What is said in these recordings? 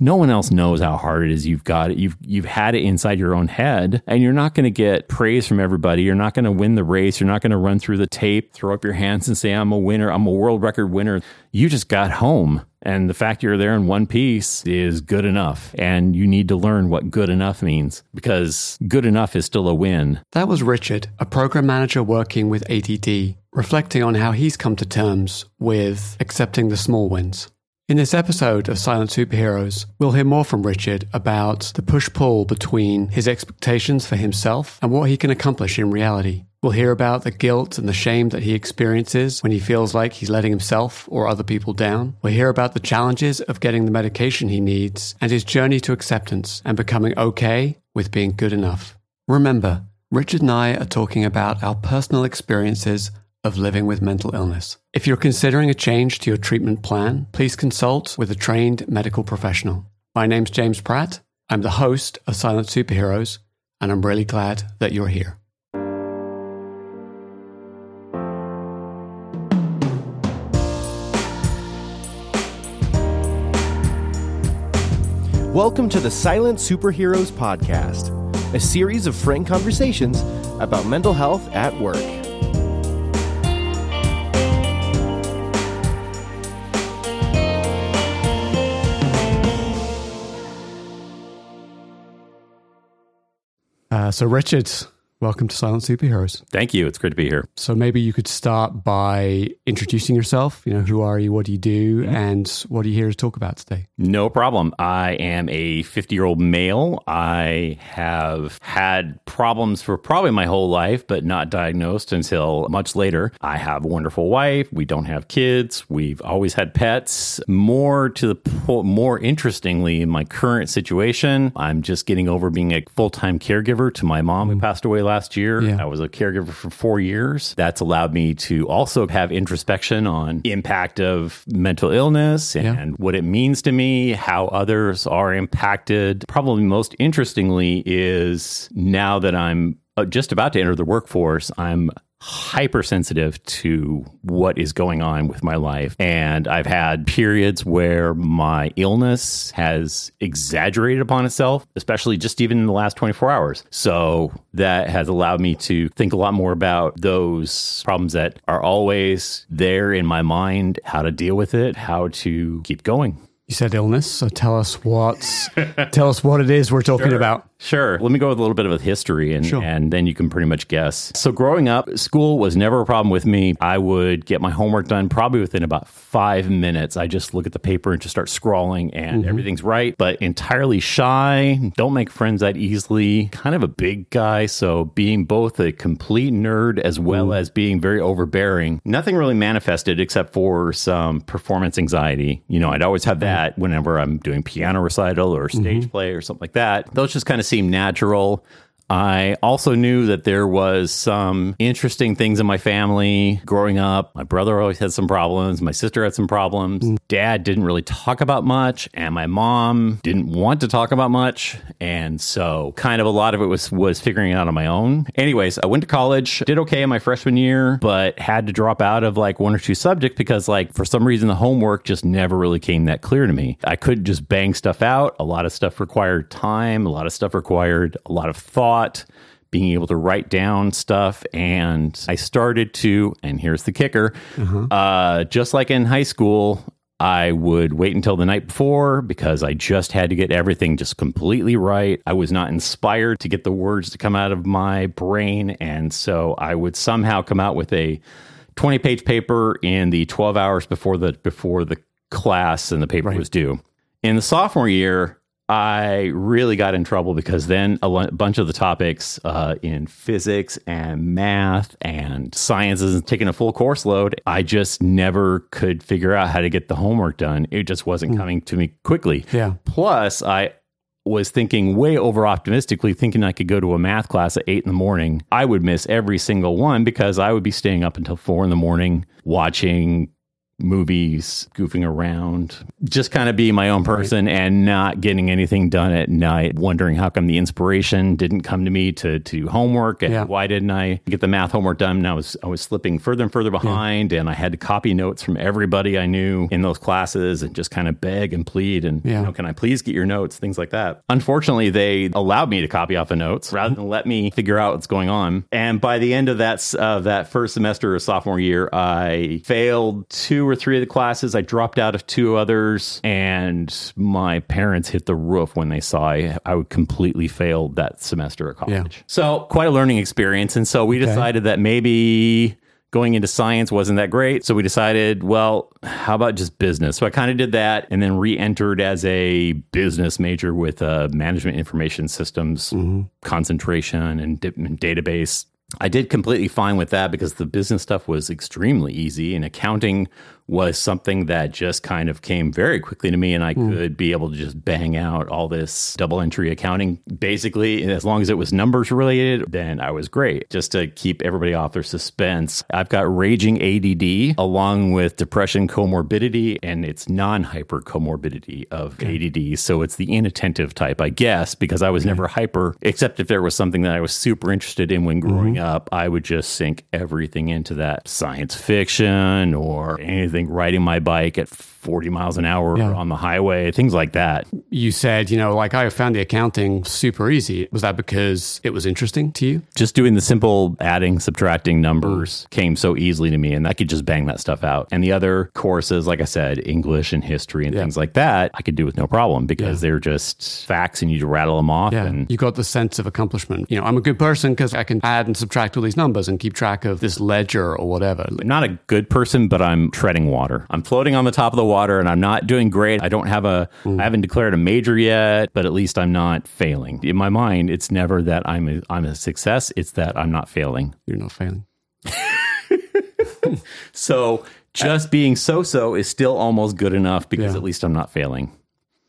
no one else knows how hard it is you've got it. You've you've had it inside your own head and you're not going to get praise from everybody. You're not going to win the race. You're not going to run through the tape, throw up your hands and say I'm a winner. I'm a world record winner. You just got home. And the fact you're there in one piece is good enough. And you need to learn what good enough means because good enough is still a win. That was Richard, a program manager working with ADD, reflecting on how he's come to terms with accepting the small wins. In this episode of Silent Superheroes, we'll hear more from Richard about the push pull between his expectations for himself and what he can accomplish in reality. We'll hear about the guilt and the shame that he experiences when he feels like he's letting himself or other people down. We'll hear about the challenges of getting the medication he needs and his journey to acceptance and becoming okay with being good enough. Remember, Richard and I are talking about our personal experiences of living with mental illness. If you're considering a change to your treatment plan, please consult with a trained medical professional. My name's James Pratt. I'm the host of Silent Superheroes, and I'm really glad that you're here. Welcome to the Silent Superheroes Podcast, a series of frank conversations about mental health at work. Uh, so, Richard, welcome to Silent Superheroes. Thank you. It's great to be here. So, maybe you could start by introducing yourself. You know, who are you? What do you do? Mm-hmm. And what are you here to talk about today? No problem. I am a 50 year old male. I have had problems for probably my whole life, but not diagnosed until much later. I have a wonderful wife. We don't have kids. We've always had pets. More to the po- more interestingly, in my current situation, I'm just getting over being a full time caregiver to my mom who mm-hmm. passed away last year. Yeah. I was a caregiver for four years. That's allowed me to also have introspection on impact of mental illness and Yeah. what it means to me, how others are impacted. Probably most interestingly is now that I'm uh, just about to enter the workforce, I'm hypersensitive to what is going on with my life. And I've had periods where my illness has exaggerated upon itself, especially just even in the last 24 hours. So that has allowed me to think a lot more about those problems that are always there in my mind, how to deal with it, how to keep going. You said illness, so tell us what tell us what it is we're talking about. Sure. Let me go with a little bit of a history and, Sure. and then you can pretty much guess. So, growing up, school was never a problem with me. I would get my homework done probably within about five minutes. I just look at the paper and just start scrawling, and mm-hmm. everything's right, but entirely shy, don't make friends that easily, kind of a big guy. So, being both a complete nerd as well mm. as being very overbearing, nothing really manifested except for some performance anxiety. You know, I'd always have mm-hmm. that whenever I'm doing piano recital or stage mm-hmm. play or something like that. Those just kind of seem natural. I also knew that there was some interesting things in my family growing up. My brother always had some problems. My sister had some problems. Mm. Dad didn't really talk about much, and my mom didn't want to talk about much. And so, kind of a lot of it was was figuring it out on my own. Anyways, I went to college, did okay in my freshman year, but had to drop out of like one or two subjects because, like, for some reason, the homework just never really came that clear to me. I couldn't just bang stuff out. A lot of stuff required time. A lot of stuff required a lot of thought being able to write down stuff. And I started to, and here's the kicker uh, just like in high school, I would wait until the night before because I just had to get everything just completely right. I was not inspired to get the words to come out of my brain. And so I would somehow come out with a 20 page paper in the 12 hours before the before the class and the paper was due. In the sophomore year, I really got in trouble because then a bunch of the topics uh, in physics and math and sciences and taking a full course load, I just never could figure out how to get the homework done. It just wasn't coming to me quickly. Yeah. Plus, I was thinking way over optimistically, thinking I could go to a math class at eight in the morning. I would miss every single one because I would be staying up until four in the morning watching movies, goofing around, just kind of being my own person and not getting anything done at night, wondering how come the inspiration didn't come to me to to do homework and Yeah. why didn't I get the math homework done? And I was I was slipping further and further behind and I had to copy notes from everybody I knew in those classes and just kind of beg and plead and Yeah. you know, can I please get your notes, things like that. Unfortunately, they allowed me to copy off the notes mm-hmm. rather than let me figure out what's going on. And by the end of that of that first semester of sophomore year, I failed two or three of the classes. I dropped out of two others, and my parents hit the roof when they saw I, I would completely failed that semester at college. So quite a learning experience. And so we decided that maybe going into science wasn't that great. So we decided, well, how about just business? So I kind of did that and then re entered as a business major with a management information systems mm-hmm. concentration and, di- and database. I did completely fine with that because the business stuff was extremely easy and accounting was something that just kind of came very quickly to me and I hmm. could be able to just bang out all this double entry accounting. Basically, as long as it was numbers related, then I was great. Just to keep everybody off their suspense. I've got raging ADD along with depression comorbidity and it's non-hyper comorbidity of ADD. So it's the inattentive type, I guess, because I was never hyper, except if there was something that I was super interested in when growing mm-hmm. up, I would just sink everything into that science fiction or anything riding my bike at 40 miles an hour Yeah. on the highway, things like that. You said, you know, like I found the accounting super easy. Was that because it was interesting to you? Just doing the simple adding, subtracting numbers mm. came so easily to me, and I could just bang that stuff out. And the other courses, like I said, English and history and Yeah. things like that, I could do with no problem because they're just facts and you just rattle them off. Yeah. And You got the sense of accomplishment. You know, I'm a good person because I can add and subtract all these numbers and keep track of this ledger or whatever. I'm not a good person, but I'm treading water. I'm floating on the top of the water and I'm not doing great. I don't have a, I haven't declared a major yet, but at least I'm not failing. In my mind, it's never that I'm a, I'm a success. It's that I'm not failing. You're not failing. So just being so-so is still almost good enough because Yeah. at least I'm not failing.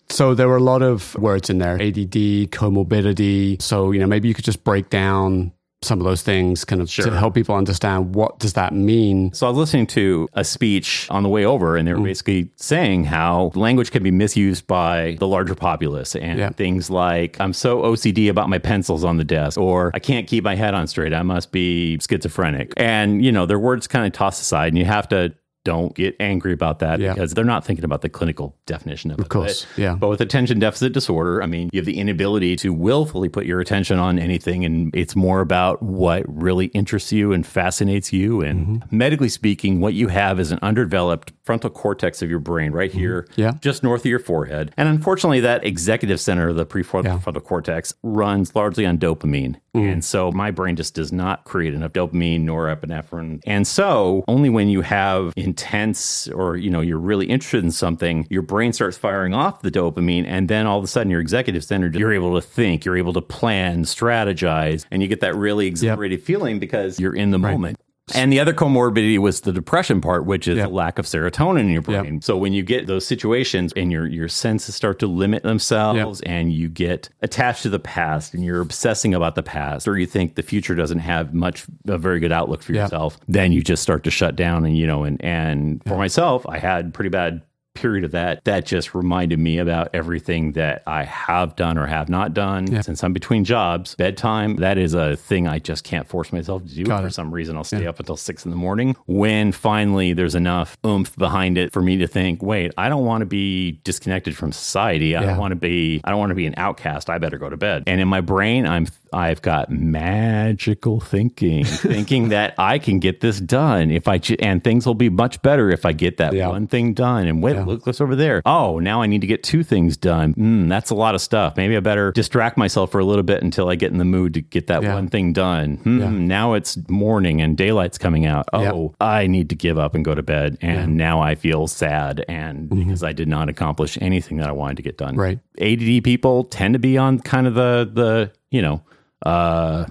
So there were a lot of words in there ADD, comorbidity. So, you know, maybe you could just break down some of those things kind of to help people understand what does that mean? So I was listening to a speech on the way over, and they Mm. were basically saying how language can be misused by the larger populace, and Yeah. things like "I'm so OCD about my pencils on the desk," or "I can't keep my head on straight. I must be schizophrenic." And you know, their words kind of tossed aside, and you have to. Don't get angry about that Yeah. because they're not thinking about the clinical definition of, it. Of course, But- yeah. But with attention deficit disorder, I mean, you have the inability to willfully put your attention on anything, and it's more about what really interests you and fascinates you. And Mm-hmm. medically speaking, what you have is an underdeveloped frontal cortex of your brain right here, Mm-hmm. Yeah. just north of your forehead. And unfortunately, that executive center of the prefrontal Yeah. frontal cortex runs largely on dopamine. Mm. And so my brain just does not create enough dopamine nor epinephrine. And so only when you have intense or, you know, you're really interested in something, your brain starts firing off the dopamine. And then all of a sudden your executive center, you're able to think, you're able to plan, strategize, and you get that really exhilarated feeling because you're in the moment. And the other comorbidity was the depression part, which is Yep. the lack of serotonin in your Yep. brain. So when you get those situations and your your senses start to limit themselves and you get attached to the past and you're obsessing about the past or you think the future doesn't have much a very good outlook for Yep. yourself, then you just start to shut down and you know and and for myself, I had pretty bad period of that that just reminded me about everything that I have done or have not done since I'm between jobs. Bedtime, that is a thing I just can't force myself to do Got for it. some reason. I'll stay up until six in the morning when finally there's enough oomph behind it for me to think, wait, I don't want to be disconnected from society. I Yeah. don't want to be, I don't want to be an outcast. I better go to bed. And in my brain, I'm, I've got magical thinking, thinking that I can get this done if I, ju- and things will be much better if I get that Yeah. one thing done. And wait, Yeah. look what's over there. Oh, now I need to get two things done. Mm, that's a lot of stuff. Maybe I better distract myself for a little bit until I get in the mood to get that Yeah. one thing done. Hmm, Now it's morning and daylight's coming out. Oh, I need to give up and go to bed. And now I feel sad and because I did not accomplish anything that I wanted to get done. Mm-hmm. Right. ADD people tend to be on kind of the the you know uh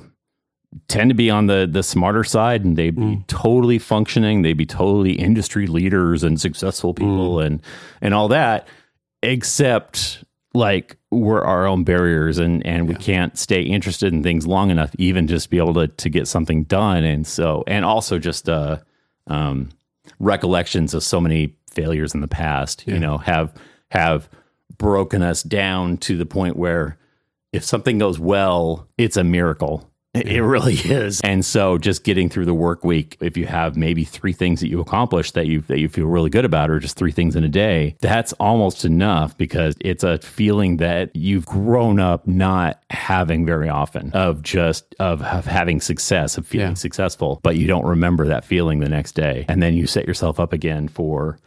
tend to be on the the smarter side and they'd be Mm. totally functioning they'd be totally industry leaders and successful Mm. people and and all that except like we're our own barriers and and we can't stay interested in things long enough even just be able to to get something done and so and also just uh um recollections of so many failures in the past, you know, have have broken us down to the point where if something goes well, it's a miracle. It really is. And so just getting through the work week, if you have maybe three things that you accomplish that you that you feel really good about or just three things in a day, that's almost enough because it's a feeling that you've grown up not having very often of just of, of having success, of feeling Yeah. successful, but you don't remember that feeling the next day. And then you set yourself up again for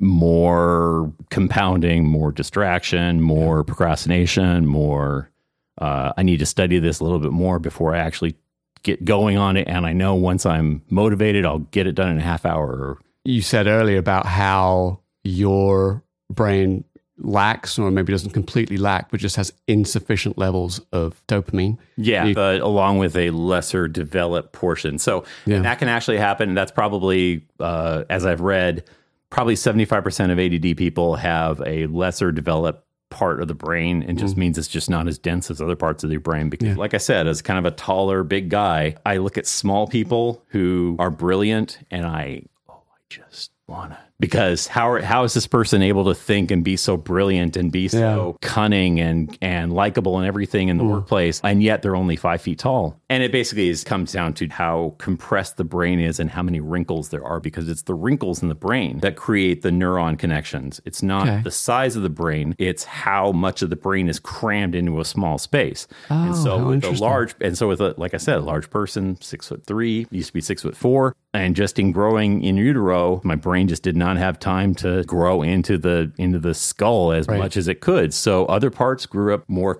more compounding, more distraction, more procrastination, more. Uh, I need to study this a little bit more before I actually get going on it. And I know once I'm motivated, I'll get it done in a half hour. You said earlier about how your brain lacks, or maybe doesn't completely lack, but just has insufficient levels of dopamine. yeah, You- but along with a lesser developed portion. So Yeah. that can actually happen. That's probably, uh, as I've read, probably 75% of ADD people have a lesser developed part of the brain and just mm. means it's just not as dense as other parts of their brain because Yeah. like i said as kind of a taller big guy i look at small people who are brilliant and i oh i just wanna because how are, how is this person able to think and be so brilliant and be so cunning and and likable and everything in the hmm. workplace and yet they're only five feet tall? And it basically is comes down to how compressed the brain is and how many wrinkles there are because it's the wrinkles in the brain that create the neuron connections. It's not Okay. the size of the brain it's how much of the brain is crammed into a small space. And Oh, so how with a large and so with a like i said a large person six foot three used to be six foot four and just in growing in utero my brain just did not have time to grow into the into the skull as Right. much as it could so other parts grew up more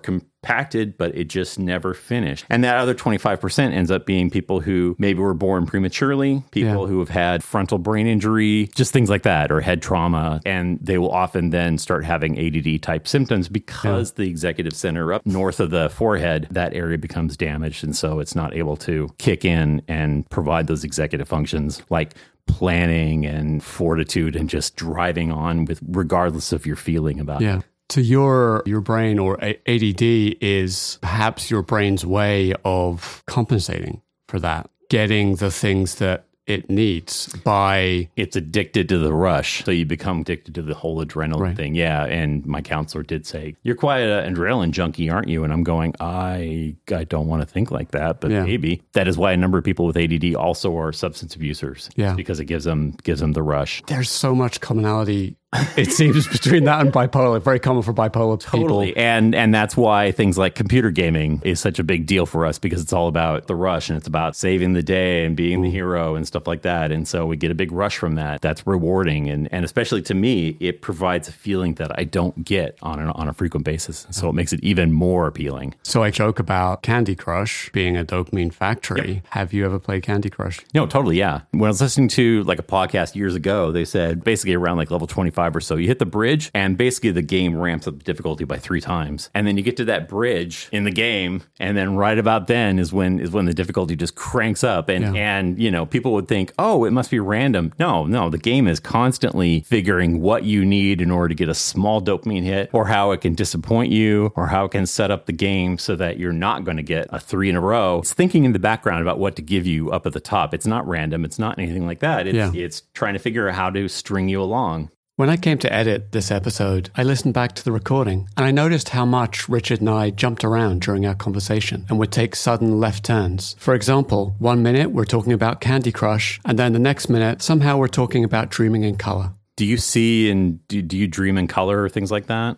compacted but it just never finished. And that other 25% ends up being people who maybe were born prematurely people Yeah. who have had frontal brain injury just things like that or head trauma. And they will often then start having add type symptoms because the executive center up north of the forehead that area becomes damaged. And so it's not able to kick in and provide those executive functions like planning and fortitude and just driving on with regardless of your feeling about it. So your your brain or ADD is perhaps your brain's way of compensating for that, getting the things that it needs by it's addicted to the rush. So you become addicted to the whole adrenaline Right. thing. Yeah. And my counselor did say, You're quite an adrenaline junkie, aren't you? And I'm going, I I don't want to think like that, but Yeah. maybe. That is why a number of people with ADD also are substance abusers. Yeah. because it gives them gives them the rush. there's so much commonality it seems between that and bipolar. Very common for bipolar Totally. people. And and that's why things like computer gaming is such a big deal for us because it's all about the rush and it's about saving the day and being the mm. hero and stuff like that. And so we get a big rush from that. That's rewarding and and especially to me, it provides a feeling that I don't get on a, on a frequent basis. So it makes it even more appealing. So I joke about Candy Crush being a dopamine factory. Have you ever played Candy Crush? No, totally, yeah. When I was listening to like a podcast years ago, they said basically around like level 25 or so, you hit the bridge and basically the game ramps up the difficulty by three times. And then you get to that bridge in the game, and then right about then is when is when the difficulty just cranks up. And Yeah. and you know, people would think, oh, it must be random. No, no, the game is constantly figuring what you need in order to get a small dopamine hit, or how it can disappoint you, or how it can set up the game so that you're not going to get a three in a row. It's thinking in the background about what to give you up at the top. It's not random. It's not anything like that. It's Yeah. it's trying to figure out how to string you along. When I came to edit this episode, I listened back to the recording and I noticed how much Richard and I jumped around during our conversation and would take sudden left turns. For example, one minute we're talking about Candy Crush, and then the next minute, somehow we're talking about dreaming in color. Do you see and do, do you dream in color or things like that?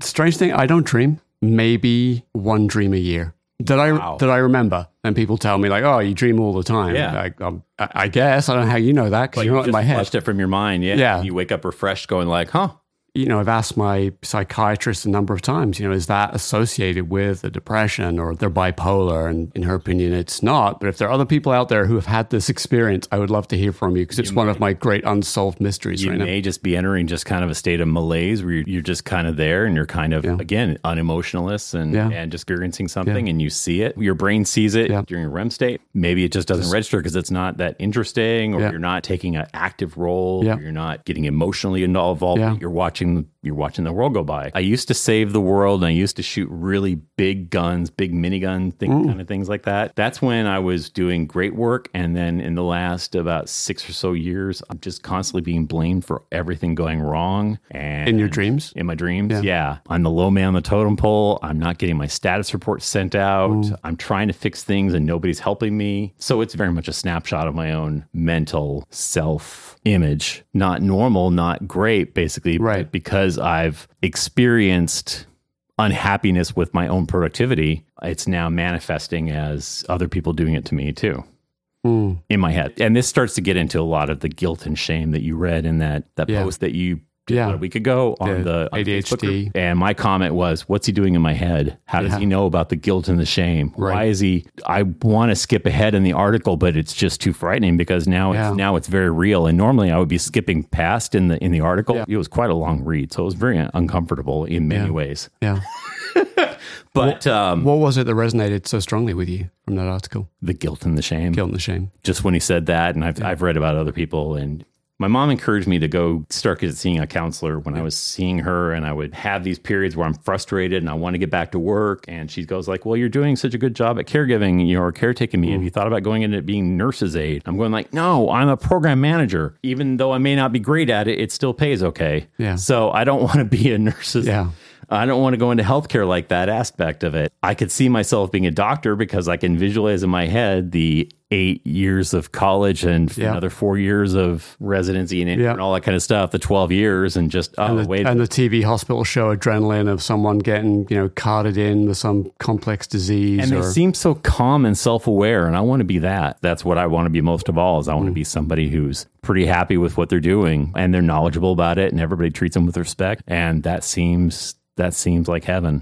Strange thing, I don't dream. Maybe one dream a year. That I Wow. that I remember, and people tell me like, "Oh, you dream all the time." Yeah. Like, um, I, I guess I don't know how you know that because you're you not in my head. flushed it from your mind. Yeah. Yeah. You wake up refreshed, going like, huh? You know, I've asked my psychiatrist a number of times, you know, is that associated with a depression or they're bipolar? And in her opinion, it's not. But if there are other people out there who have had this experience, I would love to hear from you because it's one of my great unsolved mysteries You right now. may just be entering just kind of a state of malaise where you're, you're just kind of there and you're kind of, Yeah. again, unemotionalist and, Yeah. and just experiencing something and you see it. Your brain sees it Yeah. during a REM state. Maybe it just doesn't register because it's not that interesting or Yeah. you're not taking an active role. Yeah. Or you're not getting emotionally involved. Yeah. You're watching in you're watching the world go by. I used to save the world and I used to shoot really big guns, big minigun thing, kind of things like that. That's when I was doing great work. And then in the last about six or so years, I'm just constantly being blamed for everything going wrong. And In your dreams? in my dreams. Yeah. I'm the low man on the totem pole. I'm not getting my status report sent out. I'm trying to fix things and nobody's helping me. So it's very much a snapshot of my own mental self image. Not normal, not great, basically. Right. because I've experienced unhappiness with my own productivity, it's now manifesting as other people doing it to me too Hmm. in my head. And this starts to get into a lot of the guilt and shame that you read in that that Yeah. post that you did Yeah. a week ago on The the, on ADHD. Group. And my comment was, "What's he doing in my head? How does Yeah. he know about the guilt and the shame? Why is he? I want to skip ahead in the article, but it's just too frightening because now Yeah. it's now it's very real. And normally I would be skipping past in the in the article. Yeah. It was quite a long read, so it was very uncomfortable in many Yeah. ways. Yeah. But um, What was it that resonated so strongly with you from that article? the guilt and the shame. Guilt and the shame. just when he said that, and I've, I've read about other people, and my mom encouraged me to go start seeing a counselor when I was seeing her, and I would have these periods where I'm frustrated and I want to get back to work, and she goes like, "Well, you're doing such a good job at caregiving, you know, or caretaking me. Have mm. you thought about going into being nurse's aide?" I'm going like, "No, I'm a program manager. Even though I may not be great at it, it still pays okay. Yeah. So I don't want to be a nurse's Yeah. I don't want to go into healthcare like that aspect of it. I could see myself being a doctor because I can visualize in my head the eight years of college and Yeah. another four years of residency and, Yeah. and all that kind of stuff, the 12 years, and just, oh, And the, wait. and the TV hospital show adrenaline of someone getting, you know, carted in with some complex disease. and they seem so calm and self-aware and i want to be that that's what i want to be most of all is i want to mm. be somebody who's pretty happy with what they're doing and they're knowledgeable about it and everybody treats them with respect and that seems that seems like heaven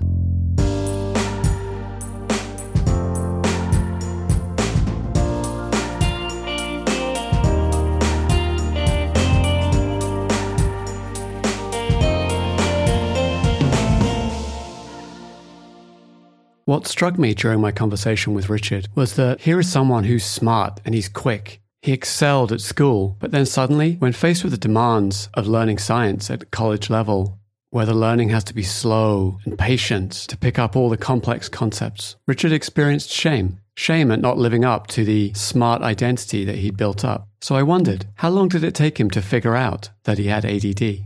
What struck me during my conversation with Richard was that here is someone who's smart and he's quick. He excelled at school, but then suddenly, when faced with the demands of learning science at college level, where the learning has to be slow and patient to pick up all the complex concepts, Richard experienced shame. Shame at not living up to the smart identity that he'd built up. So I wondered, how long did it take him to figure out that he had ADD?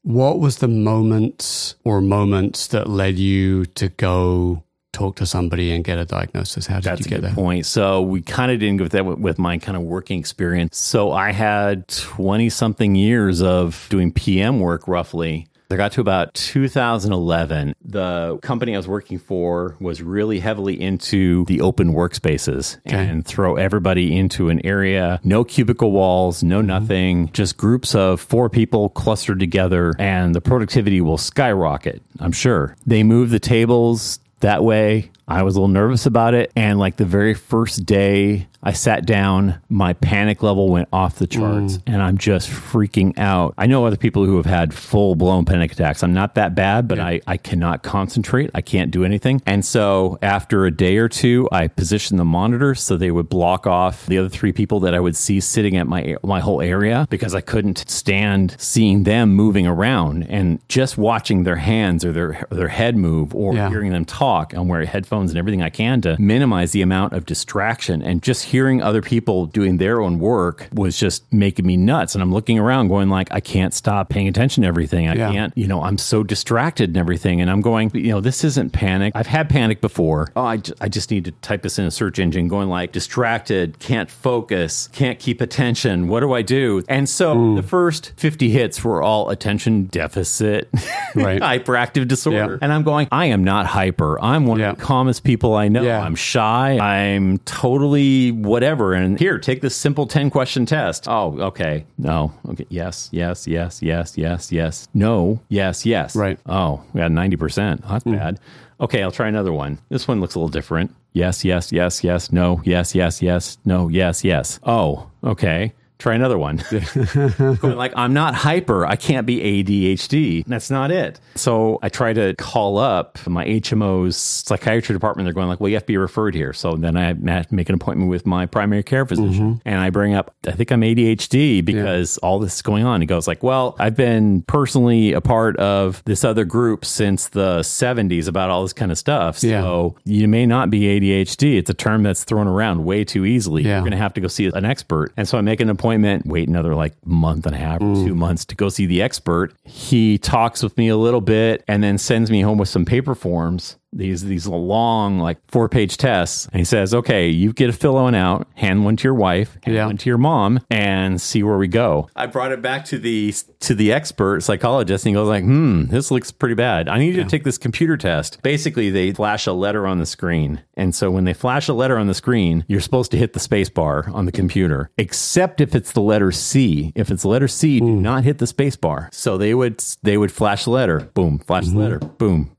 What was the moment or moments that led you to go talk to somebody and get a diagnosis? How did That's you a get good there? point. So we kind of didn't go with that with- my kind of working experience. So I had 20 something years of doing PM work roughly. I got to about 2011. The company I was working for was really heavily into the open workspaces Okay. and throw everybody into an area, no cubicle walls, no mm-hmm. nothing, just groups of four people clustered together, and the productivity will skyrocket, I'm sure. They move the tables that way. I was a little nervous about it. And like the very first day I sat down, my panic level went off the charts mm. and I'm just freaking out. I know other people who have had full blown panic attacks. I'm not that bad, but I, I cannot concentrate. I can't do anything. And so after a day or two, I positioned the monitors so they would block off the other three people that I would see sitting at my my whole area because I couldn't stand seeing them moving around and just watching their hands or their their head move or Yeah. hearing them talk. I'm wearing headphones and everything I can to minimize the amount of distraction. And just hearing other people doing their own work was just making me nuts. And I'm looking around going like, I can't stop paying attention to everything. I Yeah. can't, you know, I'm so distracted and everything. And I'm going, you know, this isn't panic. I've had panic before. Oh, I, I just need to type this in a search engine going like distracted, can't focus, can't keep attention. What do I do? And so the first 50 hits were all attention deficit, Right. hyperactive disorder. Yeah. And I'm going, I am not hyper. I'm one Yeah. of the calmest people I know. Yeah. I'm shy. I'm totally whatever. And here, take this simple 10 question test. Oh, okay. No. Okay. Yes, yes, yes, yes, yes, yes. No. Yes, yes. Right. Oh, we got 90%. Oh, that's hmm. bad. Okay, I'll try another one. This one looks a little different. Yes, yes, yes, yes, no, yes, yes, yes, no, yes, yes. Oh, okay. Try another one. Going like, I'm not hyper. I can't be ADHD. That's not it. So I try to call up my HMO's psychiatry department. They're going like, well, you have to be referred here. So then I make an appointment with my primary care mm-hmm. physician. And I bring up, I think I'm ADHD because all this is going on. He goes like, well, I've been personally a part of this other group since the 70s about all this kind of stuff. So Yeah. you may not be ADHD. It's a term that's thrown around way too easily. Yeah. You're going to have to go see an expert. And so I make an appointment, wait another like month and a half or two months to go see the expert. He talks with me a little bit and then sends me home with some paper forms. These these long like four page tests, and he says, "Okay, you get a fill one out, hand one to your wife, hand Yeah. one to your mom, and see where we go." I brought it back to the to the expert psychologist, and he goes like, "Hmm, this looks pretty bad. I need you to take this computer test." Basically, they flash a letter on the screen, and so when they flash a letter on the screen, you're supposed to hit the space bar on the computer, except if it's the letter C. If it's the letter C, do not hit the space bar. So they would they would flash the letter, boom, flash the letter, boom,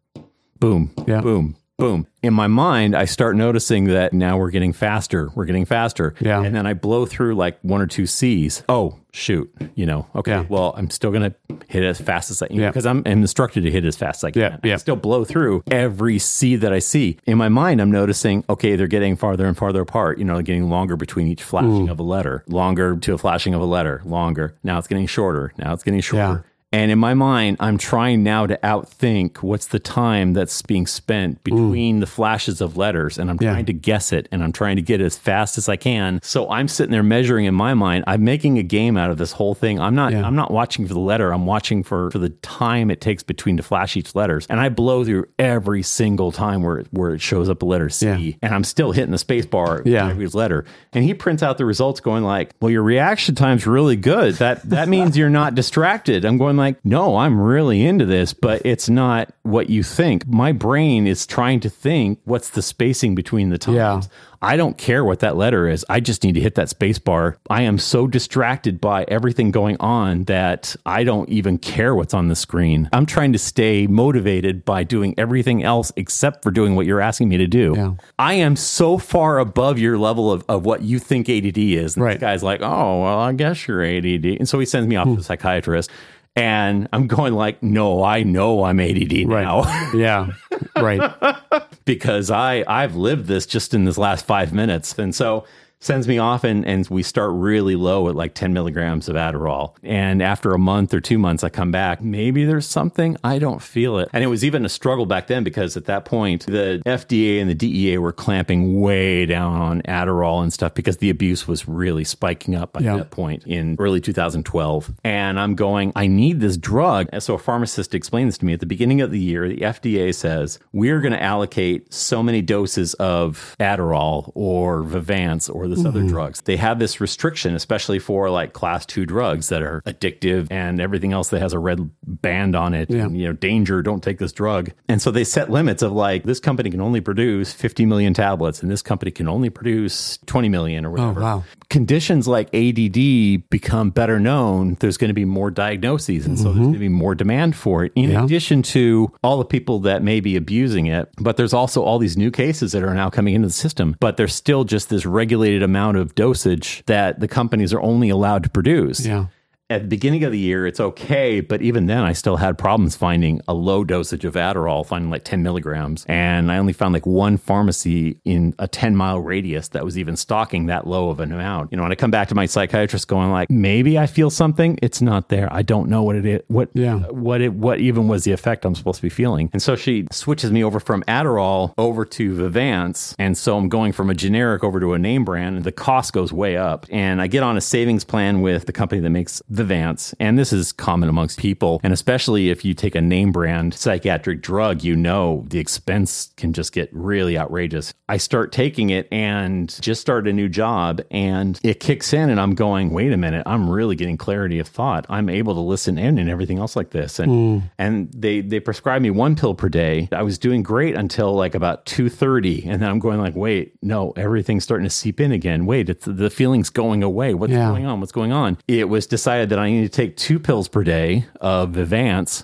boom, Yeah. boom, boom. In my mind, I start noticing that now we're getting faster. We're getting faster. Yeah. And then I blow through like one or two C's. Oh, shoot. You know, okay, Yeah. well, I'm still going to hit it as fast as I can Yeah. because I'm, I'm instructed to hit it as fast as I can. Yeah, yeah. I still blow through every C that I see. In my mind, I'm noticing, okay, they're getting farther and farther apart. You know, they're getting longer between each flashing of a letter, longer to a flashing of a letter, longer. Now it's getting shorter. Now it's getting shorter. And in my mind, I'm trying now to outthink what's the time that's being spent between the flashes of letters. And I'm Yeah. trying to guess it and I'm trying to get it as fast as I can. So I'm sitting there measuring in my mind. I'm making a game out of this whole thing. I'm not Yeah. I'm not watching for the letter. I'm watching for, for the time it takes between to flash each letters. And I blow through every single time where it, where it shows up a letter C. Yeah. And I'm still hitting the space bar Yeah. every letter. And he prints out the results going like, well, your reaction time's really good. That that means you're not distracted. I'm going like, no, I'm really into this, but it's not what you think. My brain is trying to think what's the spacing between the times. Yeah. I don't care what that letter is. I just need to hit that space bar. I am so distracted by everything going on that I don't even care what's on the screen. I'm trying to stay motivated by doing everything else except for doing what you're asking me to do. Yeah. I am so far above your level of, of what you think ADD is. And Right. this guy's like, oh, well, I guess you're ADD. And so he sends me off to a hmm. psychiatrist. And I'm going like, no, I know I'm ADD Right. now. yeah. Right. because I I've lived this just in this last five minutes, and so sends me off and, and we start really low at like 10 milligrams of Adderall. And after a month or two months, I come back. Maybe there's something I don't feel it. And it was even a struggle back then because at that point, the FDA and the DEA were clamping way down on Adderall and stuff because the abuse was really spiking up at Yeah. that point in early 2012. And I'm going, I need this drug. And so a pharmacist explained this to me at the beginning of the year. The FDA says, we're going to allocate so many doses of Adderall or Vyvanse or this other mm-hmm. drugs. They have this restriction, especially for like class two drugs that are addictive and everything else that has a red band on it. Yeah. And, you know, danger, don't take this drug. And so they set limits of like, this company can only produce 50 million tablets and this company can only produce 20 million or oh, whatever wow. conditions like ADD become better known, there's going to be more diagnoses. And so there's mm-hmm. going to be more demand for it, in Yeah. addition to all the people that may be abusing it. But there's also all these new cases that are now coming into the system. But there's still just this regulated amount of dosage that the companies are only allowed to produce Yeah. At the beginning of the year, it's okay, but even then, I still had problems finding a low dosage of Adderall, finding like 10 milligrams. And I only found like one pharmacy in a 10 mile radius that was even stocking that low of an amount. You know, when I come back to my psychiatrist going like, maybe I feel something, it's not there. I don't know what it is, what, Yeah. what it, what even was the effect I'm supposed to be feeling. And so she switches me over from Adderall over to Vyvanse. And so I'm going from a generic over to a name brand and the cost goes way up. And I get on a savings plan with the company that makes Vyvanse. And this is common amongst people. And especially if you take a name brand psychiatric drug, you know the expense can just get really outrageous. I start taking it and just start a new job and it kicks in and I'm going, wait a minute, I'm really getting clarity of thought. I'm able to listen in and everything else like this. And hmm. and they they prescribed me one pill per day. I was doing great until like about 2:30 and then I'm going like, wait, no, everything's starting to seep in again. Wait, it's the feeling's going away. What's Yeah. going on? What's going on? It was decided that I need to take two pills per day of Vyvanse.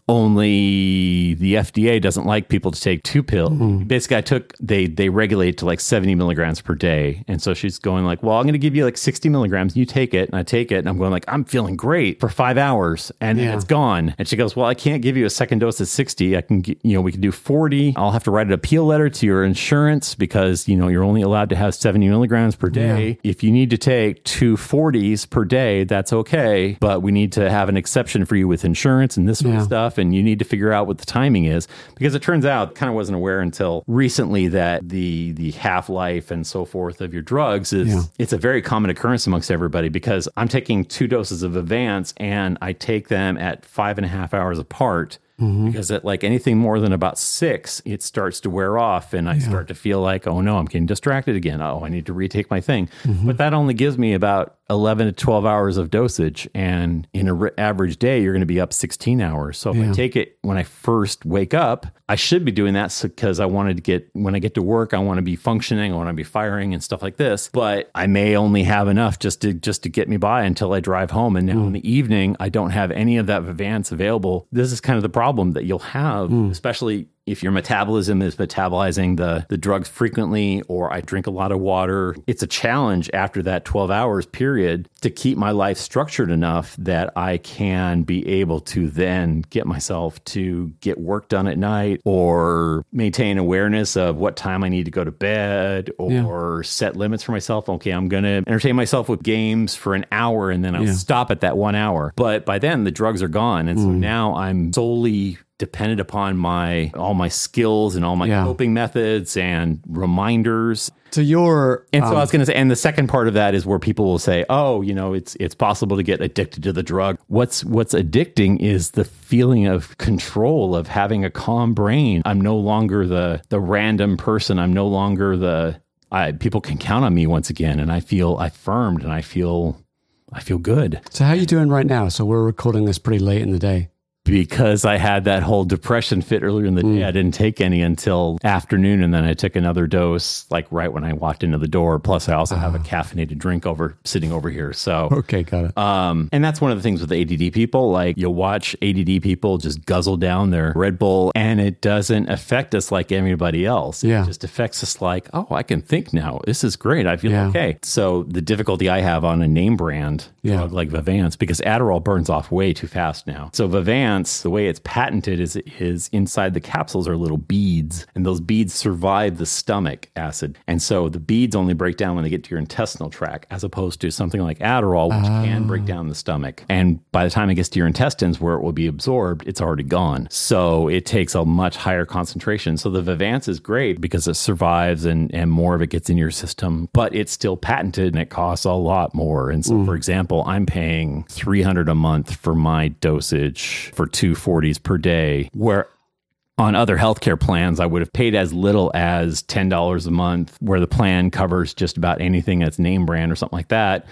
Only the FDA doesn't like people to take two pills. Hmm. Basically, I took they they regulate to like 70 milligrams per day, and so she's going like, "Well, I'm going to give you like 60 milligrams. You take it." And I take it, and I'm going like, "I'm feeling great for five hours," and Yeah. it's gone. And she goes, "Well, I can't give you a second dose at 60. I can, get, you know, we can do 40. I'll have to write an appeal letter to your insurance because you know you're only allowed to have 70 milligrams per day. If you need to take two 40s per day, that's okay, but we need to have an exception for you with insurance and this sort Yeah. of stuff, and you need to figure out what the timing is because it turns out, kind of wasn't aware until recently that the the half life and so forth of your drugs is Yeah. it's a very common occurrence amongst everybody because I'm taking two doses of Advance and I take them at five and a half hours apart. Mm-hmm. Because at like anything more than about six, it starts to wear off, and I start to feel like, oh no, I'm getting distracted again. Oh, I need to retake my thing. Mm-hmm. But that only gives me about 11 to 12 hours of dosage. And in an r- average day, you're going to be up 16 hours. So if I take it when I first wake up, I should be doing that because I wanted to get, when I get to work, I want to be functioning, I want to be firing and stuff like this. But I may only have enough just to, just to get me by until I drive home. And now mm. in the evening, I don't have any of that Vyvanse available. This is kind of the problem that you'll have, hmm. especially if your metabolism is metabolizing the, the drugs frequently or I drink a lot of water, it's a challenge after that 12 hours period to keep my life structured enough that I can be able to then get myself to get work done at night or maintain awareness of what time I need to go to bed or set limits for myself. Okay, I'm going to entertain myself with games for an hour and then I'll Yeah. stop at that one hour. But by then the drugs are gone. And so mm. now I'm solely dependent upon my all my skills and all my Yeah. coping methods and reminders. So you're And so I was um, going to say, and the second part of that is where people will say, "Oh, you know, it's it's possible to get addicted to the drug." What's what's addicting is the feeling of control of having a calm brain. I'm no longer the the random person. I'm no longer the I, people can count on me once again, and I feel affirmed, and I feel I feel good. so how are you doing right now? So we're recording this pretty late in the day. Because I had that whole depression fit earlier in the day. I didn't take any until afternoon, and then I took another dose like right when I walked into the door. Plus, I also have a caffeinated drink over sitting over here. So, Okay, got it. um, and that's one of the things with ADD people. Like you'll watch ADD people just guzzle down their Red Bull, and it doesn't affect us like anybody else. Yeah. It just affects us like, oh, I can think now. This is great. I feel Yeah. okay. So the difficulty I have on a name brand Yeah. like Vyvanse, because Adderall burns off way too fast now. So Vyvanse, the way it's patented is is inside the capsules are little beads, and those beads survive the stomach acid. And so the beads only break down when they get to your intestinal tract, as opposed to something like Adderall, which can break ah. down the stomach. And by the time it gets to your intestines where it will be absorbed, it's already gone. So it takes a much higher concentration. So the Vyvanse is great because it survives and, and more of it gets in your system, but it's still patented and it costs a lot more. And so, mm. for example, I'm paying 300 a month for my dosage for 240s per day, where on other healthcare plans, I would have paid as little as $10 a month, where the plan covers just about anything that's name brand or something like that.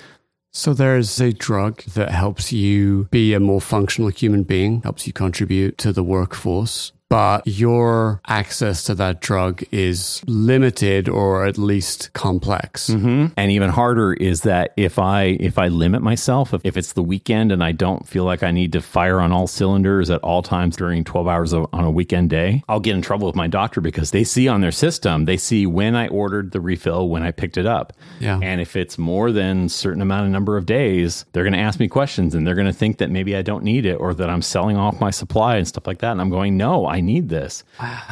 So there's a drug that helps you be a more functional human being, helps you contribute to the workforce. But your access to that drug is limited or at least complex. Mm-hmm. And even harder is that if I if I limit myself, if, if it's the weekend and I don't feel like I need to fire on all cylinders at all times during 12 hours of, on a weekend day, I'll get in trouble with my doctor because they see on their system, they see when I ordered the refill, when I picked it up. Yeah. And if it's more than a certain amount of number of days, they're going to ask me questions and they're going to think that maybe I don't need it or that I'm selling off my supply and stuff like that. And I'm going, no, I need this.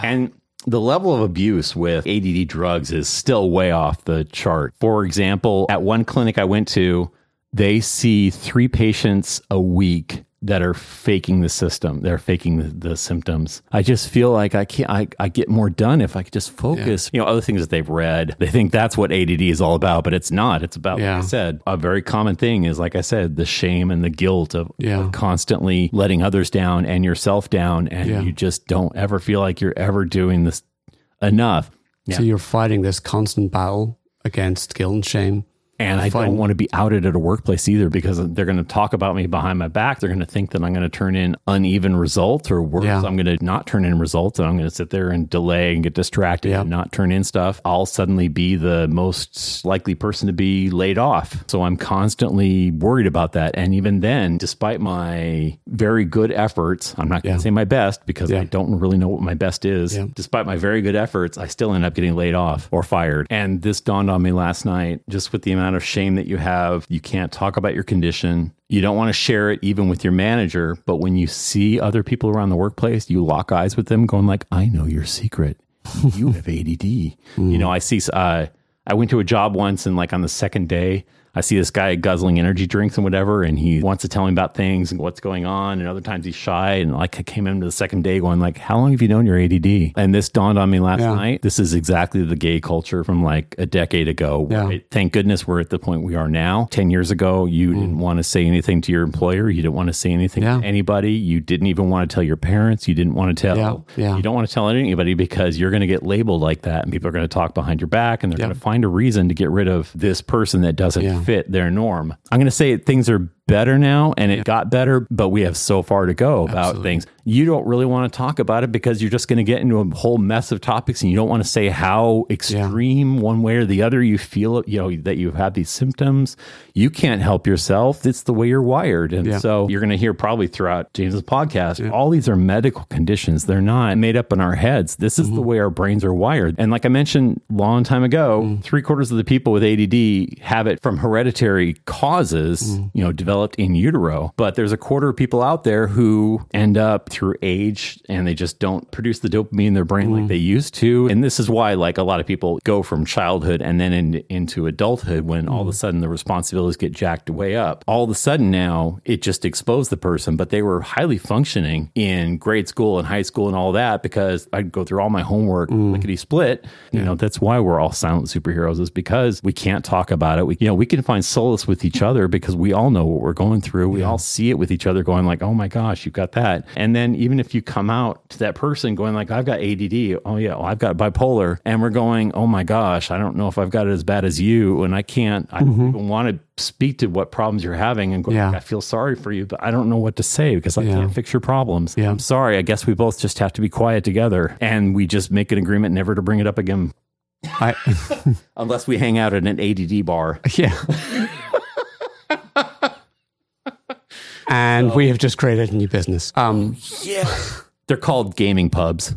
And the level of abuse with ADD drugs is still way off the chart. For example, at one clinic I went to, they see three patients a week that are faking the system. They're faking the, the symptoms. I just feel like I can't. I, I get more done if I could just focus. You know, other things that they've read. They think that's what ADD is all about, but it's not. It's about Yeah. like I said. A very common thing is, like I said, the shame and the guilt of, Yeah. of constantly letting others down and yourself down, and Yeah. you just don't ever feel like you're ever doing this enough. So you're fighting this constant battle against guilt and shame. And I Fine. don't want to be outed at a workplace either because they're going to talk about me behind my back. They're going to think that I'm going to turn in uneven results or worse, Yeah. I'm going to not turn in results and I'm going to sit there and delay and get distracted Yeah. and not turn in stuff. I'll suddenly be the most likely person to be laid off. So I'm constantly worried about that. And even then, despite my very good efforts, I'm not going to Yeah. say my best because. I don't really know what my best is. Despite my very good efforts, I still end up getting laid off or fired. And this dawned on me last night just with the amount of shame that you have. You can't talk about your condition. You don't want to share it even with your manager, but when you see other people around the workplace, you lock eyes with them going like, "I know your secret. You have ADD." You know, I see uh I went to a job once and like on the second day, I see this guy guzzling energy drinks and whatever, and he wants to tell me about things and what's going on. And other times he's shy. And like I came into the second day going like, "How long have you known your ADD?" And this dawned on me last Yeah. night. This is exactly the gay culture from like a decade ago. Yeah. right? Thank goodness we're at the point we are now. Ten years ago, you didn't want to say anything to your employer. You didn't want to say anything Mm. Yeah. to anybody. You didn't even want to tell your parents. You didn't want to tell. Yeah. You don't want to tell anybody because you're going to get labeled like that, and people are going to talk behind your back, and they're going to find a reason to get rid of this person that doesn't. Fit their norm. I'm going to say things are better now and it got better, but we have so far to go about Absolutely. things. You don't really want to talk about it because you're just going to get into a whole mess of topics and you don't want to say how extreme one way or the other you feel, you know, that you have these symptoms. You can't help yourself. It's the way you're wired. And Yeah. so you're going to hear probably throughout James's podcast, all these are medical conditions. They're not made up in our heads. This is the mm-hmm. way our brains are wired. And like I mentioned a long time ago, mm-hmm. three quarters of the people with ADD have it from hereditary causes, mm-hmm. you know, developed in utero. But there's a quarter of people out there who end up through age and they just don't produce the dopamine in their brain like mm. they used to. And this is why, like, a lot of people go from childhood and then in, into adulthood when all of a mm. sudden the responsibilities get jacked way up. All of a sudden now it just exposed the person, but they were highly functioning in grade school and high school and all that because I'd go through all my homework mm. lickety split. You know, that's why we're all silent superheroes is because we can't talk about it. We, you know, we can find solace with each other because we all know what we're going through. We all see it with each other going like, oh my gosh, you've got that. And then even if you come out to that person going like, I've got ADD. Oh yeah, well, I've got bipolar. And we're going, oh my gosh, I don't know if I've got it as bad as you. And I can't, I don't mm-hmm. even want to speak to what problems you're having and go, Yeah. I feel sorry for you, but I don't know what to say because I Yeah. can't fix your problems. Yeah. I'm sorry. I guess we both just have to be quiet together and we just make an agreement never to bring it up again I, unless we hang out at an ADD bar. yeah. and we have just created a new business. Um, Yeah. They're called gaming pubs.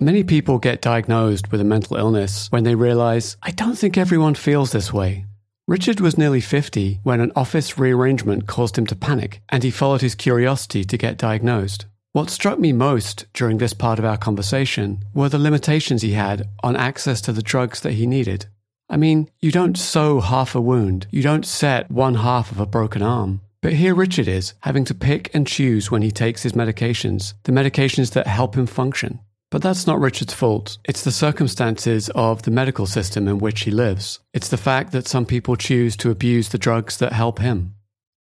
Many people get diagnosed with a mental illness when they realize, I don't think everyone feels this way. Richard was nearly 50 when an office rearrangement caused him to panic, and he followed his curiosity to get diagnosed. What struck me most during this part of our conversation were the limitations he had on access to the drugs that he needed. I mean, you don't sew half a wound, you don't set one half of a broken arm. But here Richard is, having to pick and choose when he takes his medications, the medications that help him function. But that's not Richard's fault. It's the circumstances of the medical system in which he lives. It's the fact that some people choose to abuse the drugs that help him.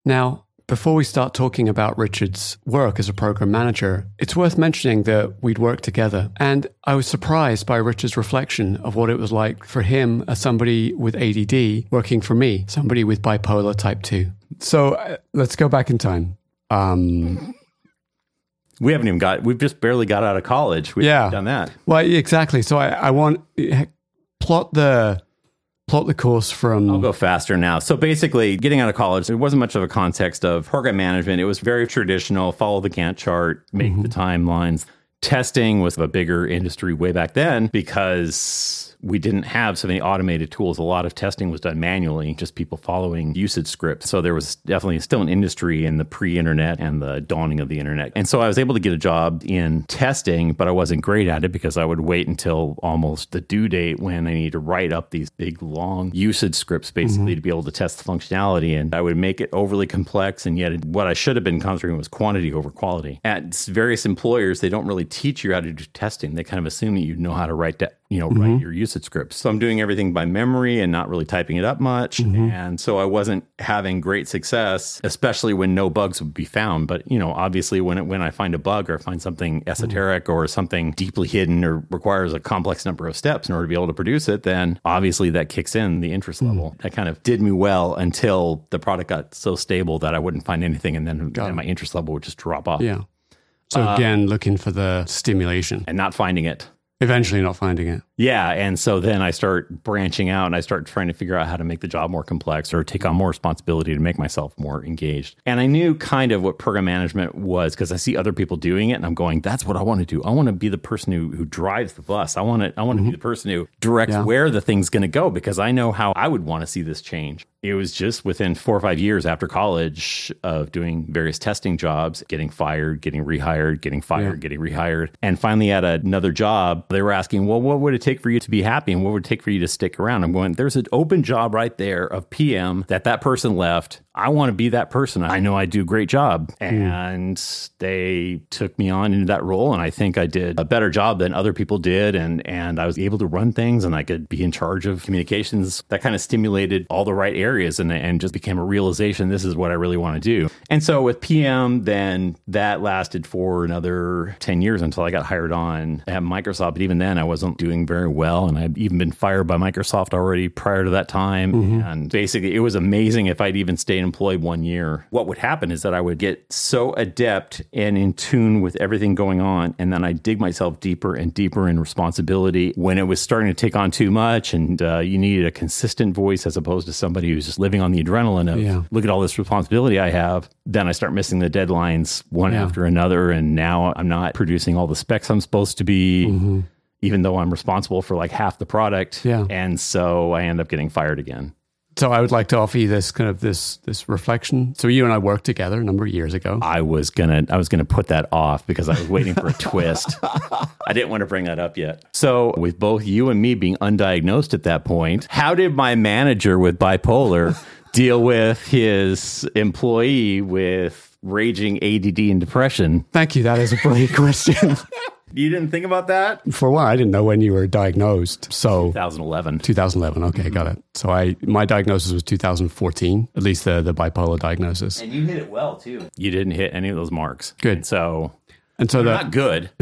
Now, before we start talking about Richard's work as a program manager, it's worth mentioning that we'd worked together. And I was surprised by Richard's reflection of what it was like for him as somebody with ADD working for me, somebody with bipolar type 2. So uh, let's go back in time. Um, We haven't even got, we've just barely got out of college. We've Yeah. done that. Well, exactly. So I, I want plot the plot the course from I'll go faster now. So basically, getting out of college, there wasn't much of a context of program management. It was very traditional, follow the Gantt chart, make mm-hmm. the timelines. Testing was a bigger industry way back then because we didn't have so many automated tools. A lot of testing was done manually, just people following usage scripts. So there was definitely still an industry in the pre internet and the dawning of the internet. And so I was able to get a job in testing, but I wasn't great at it because I would wait until almost the due date when I need to write up these big, long usage scripts basically mm-hmm. to be able to test the functionality. And I would make it overly complex. And yet, what I should have been concentrating was quantity over quality. At various employers, they don't really teach you how to do testing. They kind of assume that you know how to write, you know, mm-hmm. write your usage scripts. So I'm doing everything by memory and not really typing it up much. Mm-hmm. And so I wasn't having great success, especially when no bugs would be found. But, you know, obviously when it, when I find a bug or find something mm-hmm. esoteric or something deeply hidden or requires a complex number of steps in order to be able to produce it, then obviously that kicks in the interest level. That kind of did me well until the product got so stable that I wouldn't find anything and then, then my interest level would just drop off Yeah. So Uh, again, looking for the stimulation, and not finding it. Eventually not finding it. Yeah. And so then I start branching out and I start trying to figure out how to make the job more complex or take on more responsibility to make myself more engaged. And I knew kind of what program management was because I see other people doing it and I'm going, that's what I want to do. I want to be the person who, who drives the bus. I want to, I want to be mm-hmm. the person who directs Yeah. where the thing's going to go because I know how I would want to see this change. It was just within four or five years after college of doing various testing jobs, getting fired, getting rehired, getting fired, getting rehired. And finally at another job, they were asking, well, what would it take for you to be happy and what would it take for you to stick around? I'm going, there's an open job right there of PM that that person left. I want to be that person. I know I do a great job. Hmm. And they took me on into that role. And I think I did a better job than other people did. And, and I was able to run things and I could be in charge of communications. That kind of stimulated all the right areas and, and just became a realization this is what I really want to do. And so with PM, then that lasted for another 10 years until I got hired on at Microsoft. But even then, I wasn't doing very well. And I'd even been fired by Microsoft already prior to that time. And basically, it was amazing if I'd even stayed employed one year. What would happen is that I would get so adept and in tune with everything going on. And then I dig myself deeper and deeper in responsibility when it was starting to take on too much. And uh, you needed a consistent voice as opposed to somebody who's just living on the adrenaline of Yeah. look at all this responsibility I have. Then I start missing the deadlines one Yeah. after another. And now I'm not producing all the specs I'm supposed to be, even though I'm responsible for like half the product. Yeah. And so I end up getting fired again. So I would like to offer you this kind of this this reflection. So you and I worked together a number of years ago. I was gonna I was gonna put that off because I was waiting for a twist. I didn't want to bring that up yet. So with both you and me being undiagnosed at that point, how did my manager with bipolar deal with his employee with raging ADD and depression? Thank you. That is a brilliant question. You didn't think about that? For one, I didn't know when you were diagnosed. So 2011. 2011. Okay, got it. So I my diagnosis was 2014, at least the the bipolar diagnosis. And you hit it well too. You didn't hit any of those marks. Good. So And so that not good.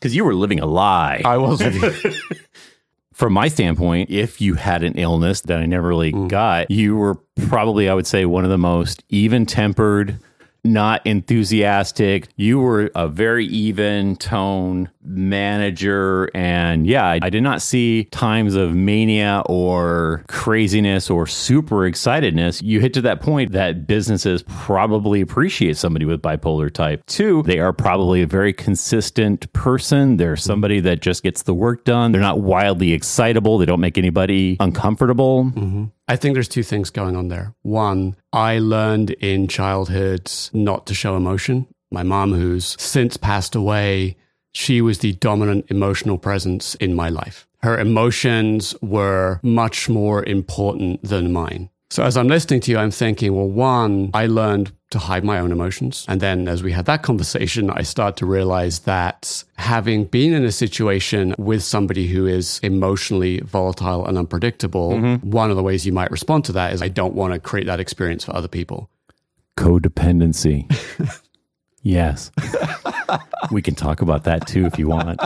Because you were living a lie. I was from my standpoint, if you had an illness that I never really Mm. got, you were probably, I would say, one of the most even tempered, not enthusiastic. You were a very even tone manager. And yeah, I, I did not see times of mania or craziness or super excitedness. You hit to that point that businesses probably appreciate somebody with bipolar type. Two, they are probably a very consistent person. They're somebody that just gets the work done. They're not wildly excitable. They don't make anybody uncomfortable. Mm-hmm. I think there's two things going on there. One, I learned in childhood not to show emotion. My mom, who's since passed away, she was the dominant emotional presence in my life. Her emotions were much more important than mine. So as I'm listening to you, I'm thinking, well, one, I learned to hide my own emotions. And then as we had that conversation, I start to realize that having been in a situation with somebody who is emotionally volatile and unpredictable, mm-hmm. one of the ways you might respond to that is I don't want to create that experience for other people. Codependency. yes. we can talk about that too if you want.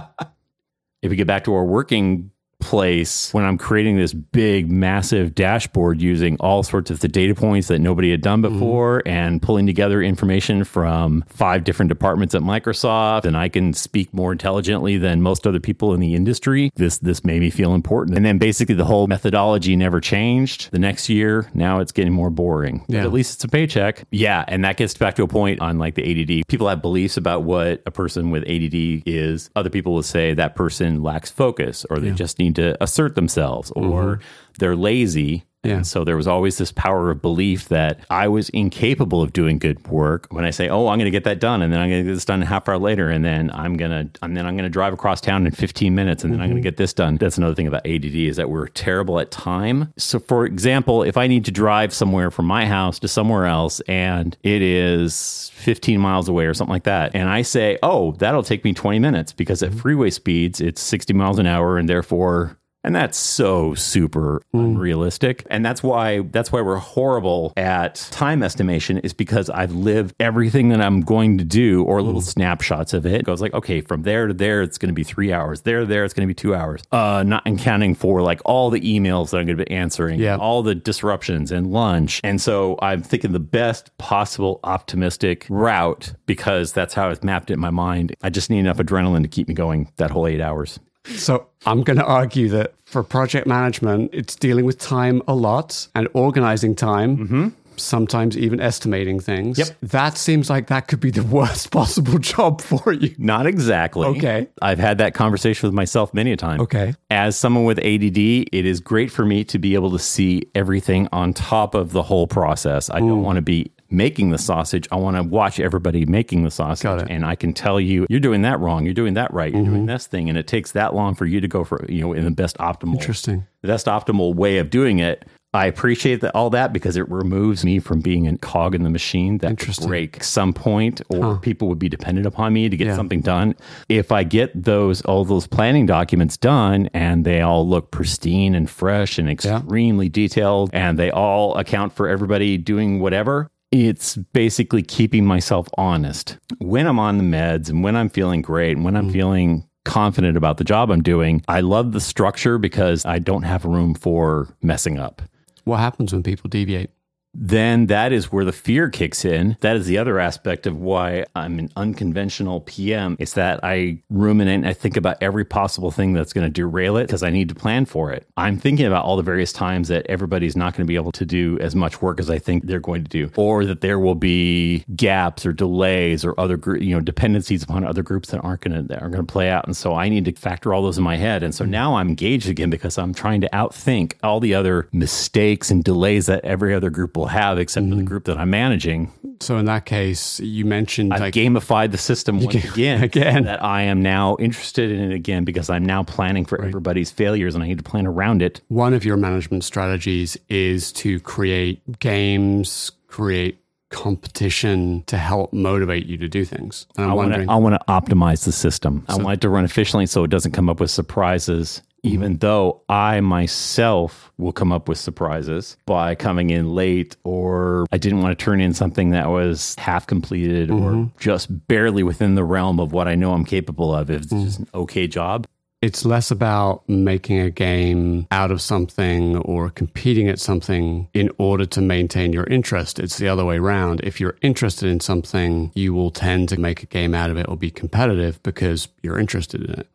If we get back to our working place, when I'm creating this big, massive dashboard using all sorts of the data points that nobody had done mm-hmm. before and pulling together information from five different departments at Microsoft, and I can speak more intelligently than most other people in the industry. This this made me feel important. And then basically the whole methodology never changed. The next year, now it's getting more boring. But Yeah. at least it's a paycheck. Yeah, and that gets back to a point on like the ADD. People have beliefs about what a person with ADD is. Other people will say that person lacks focus or they just need to assert themselves or mm-hmm. they're lazy Yeah. And so there was always this power of belief that I was incapable of doing good work when I say, "Oh, I'm going to get that done," and then I'm going to get this done a half hour later, and then I'm going to and then I'm going to drive across town in 15 minutes, and then I'm going to mm-hmm. get this done. That's another thing about ADD is that we're terrible at time. So, for example, if I need to drive somewhere from my house to somewhere else, and it is 15 miles away or something like that, and I say, "Oh, that'll take me 20 minutes," because at mm-hmm. freeway speeds it's 60 miles an hour, and therefore and that's so super unrealistic. And that's why that's why we're horrible at time estimation is because I've lived everything that I'm going to do or little snapshots of it. it. Goes like, okay, from there to there it's going to be 3 hours. There to there it's going to be 2 hours. Uh not accounting for like all the emails that I'm going to be answering, Yeah. all the disruptions and lunch. And so I'm thinking the best possible optimistic route because that's how it's mapped it in my mind. I just need enough adrenaline to keep me going that whole 8 hours. So I'm going to argue that for project management, it's dealing with time a lot and organizing time. Mm-hmm. Sometimes even estimating things. Yep. That seems like that could be the worst possible job for you. Not exactly. Okay. I've had that conversation with myself many a time. Okay. As someone with ADD, it is great for me to be able to see everything on top of the whole process. I don't mm. want to be making the sausage. I want to watch everybody making the sausage. And I can tell you, you're doing that wrong. You're doing that right. You're doing this thing. And it takes that long for you to go for, you know, in the best optimal Interesting. the best optimal way of doing it. I appreciate that all that because it removes me from being a cog in the machine that could break some point or people would be dependent upon me to get Yeah. something done. If I get those all those planning documents done and they all look pristine and fresh and extremely detailed and they all account for everybody doing whatever, it's basically keeping myself honest. When I'm on the meds and when I'm feeling great and when I'm mm. feeling confident about the job I'm doing, I love the structure because I don't have room for messing up. What happens when people deviate? Then that is where the fear kicks in. That is the other aspect of why I'm an unconventional PM. It's that I ruminate and I think about every possible thing that's going to derail it because I need to plan for it. I'm thinking about all the various times that everybody's not going to be able to do as much work as I think they're going to do, or that there will be gaps or delays or other you know dependencies upon other groups that aren't going to that aren't going to play out. And so I need to factor all those in my head. And so now I'm engaged again because I'm trying to outthink all the other mistakes and delays that every other group will have, except for the mm-hmm. group that I'm managing. So in that case, you mentioned I've like gamified the system once ga- again, again. that I am now interested in it again because I'm now planning for everybody's failures and I need to plan around it. one of your management strategies is to create games, create competition to help motivate you to do things. And I'm I want to I want to optimize the system. I want it to run efficiently so it doesn't come up with surprises. Mm-hmm. Even though I myself will come up with surprises by coming in late, or I didn't want to turn in something that was half completed or mm-hmm. just barely within the realm of what I know I'm capable of. If it's mm. just an okay job, it's less about making a game out of something or competing at something in order to maintain your interest. It's the other way around. If you're interested in something, you will tend to make a game out of it or be competitive because you're interested in it.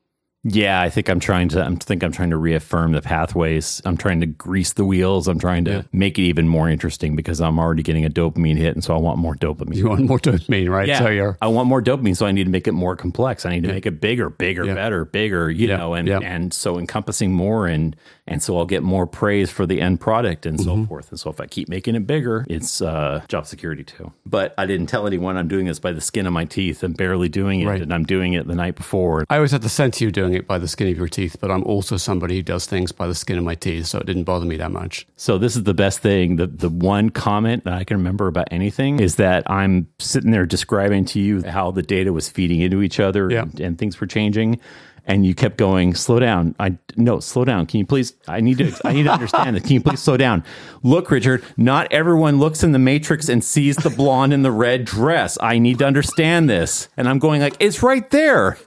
Yeah, I think I'm trying to. I think I'm trying to reaffirm the pathways. I'm trying to grease the wheels. I'm trying to make it even more interesting because I'm already getting a dopamine hit, and so I want more dopamine. You want more dopamine, right? yeah, So you're I want more dopamine, so I need to make it more complex. I need to make it bigger, bigger, Yeah. better, bigger. You Yeah. know, and Yeah. and so encompassing more, and and so I'll get more praise for the end product and Mm-hmm. so forth. And so if I keep making it bigger, it's uh, job security too. But I didn't tell anyone I'm doing this by the skin of my teeth. I'm barely doing it, Right. and I'm doing it the night before. I always had the sense you doing it by the skin of your teeth, but I'm also somebody who does things by the skin of my teeth, so it didn't bother me that much. So this is the best thing. The the one comment that I can remember about anything is that I'm sitting there describing to you how the data was feeding into each other Yeah. and, and things were changing. And you kept going, slow down. I no, slow down. Can you please? I need to. I need to understand this. Can you please slow down? Look, Richard. Not everyone looks in the matrix and sees the blonde in the red dress. I need to understand this. And I'm going like, it's right there.